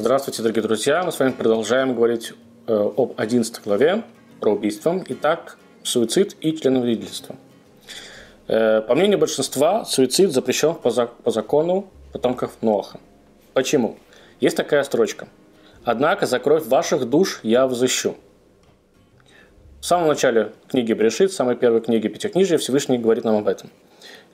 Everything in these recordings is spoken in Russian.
Здравствуйте, дорогие друзья! Мы с вами продолжаем говорить э, об 11 главе про убийство. Итак, суицид и членовредительство. Э, по мнению большинства, суицид запрещен по, за, по закону потомков Ноаха. Почему? Есть такая строчка. «Однако за кровь ваших душ я взыщу». В самом начале книги Брешит, самой первой книги Пятикнижия, Всевышний говорит нам об этом.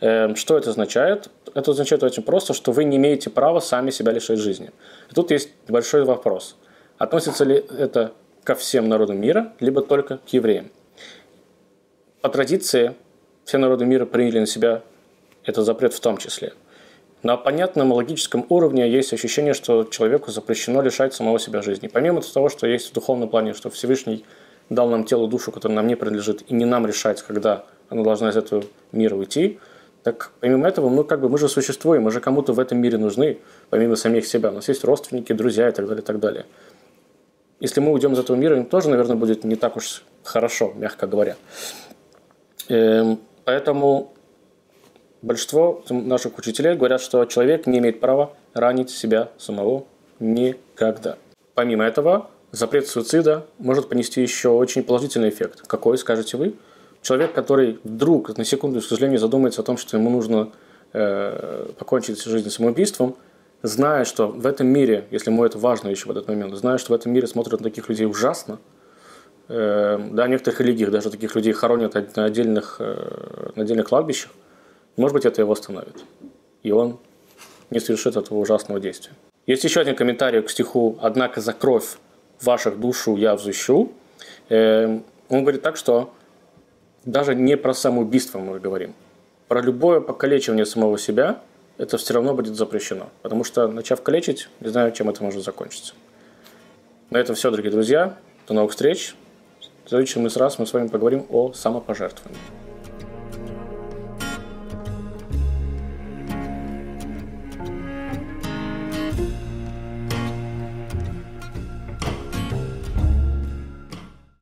Э, что это означает? Это означает очень просто, что вы не имеете права сами себя лишать жизни. И тут есть большой вопрос. Относится ли это ко всем народам мира, либо только к евреям? По традиции все народы мира приняли на себя этот запрет в том числе. На понятном логическом уровне есть ощущение, что человеку запрещено лишать самого себя жизни. Помимо того, что есть в духовном плане, что Всевышний дал нам тело, душу, которая нам не принадлежит, и не нам решать, когда она должна из этого мира уйти – так помимо этого, мы как бы мы же существуем, мы же кому-то в этом мире нужны, помимо самих себя. У нас есть родственники, друзья и так далее, и так далее. Если мы уйдем из этого мира, им тоже, наверное, будет не так уж хорошо, мягко говоря. Эм, поэтому большинство наших учителей говорят, что человек не имеет права ранить себя самого никогда. Помимо этого, запрет суицида может понести еще очень положительный эффект. Какой, скажете вы? человек, который вдруг на секунду, к сожалению, задумается о том, что ему нужно э, покончить жизнь самоубийством, зная, что в этом мире, если ему это важно еще в этот момент, зная, что в этом мире смотрят на таких людей ужасно, э, да, в некоторых религиях даже таких людей хоронят на отдельных, э, на отдельных кладбищах, может быть, это его остановит. И он не совершит этого ужасного действия. Есть еще один комментарий к стиху «Однако за кровь ваших душу я взыщу». Э, он говорит так, что даже не про самоубийство мы говорим. Про любое покалечивание самого себя это все равно будет запрещено. Потому что, начав калечить, не знаю, чем это может закончиться. На этом все, дорогие друзья. До новых встреч. В следующий раз мы с вами поговорим о самопожертвовании.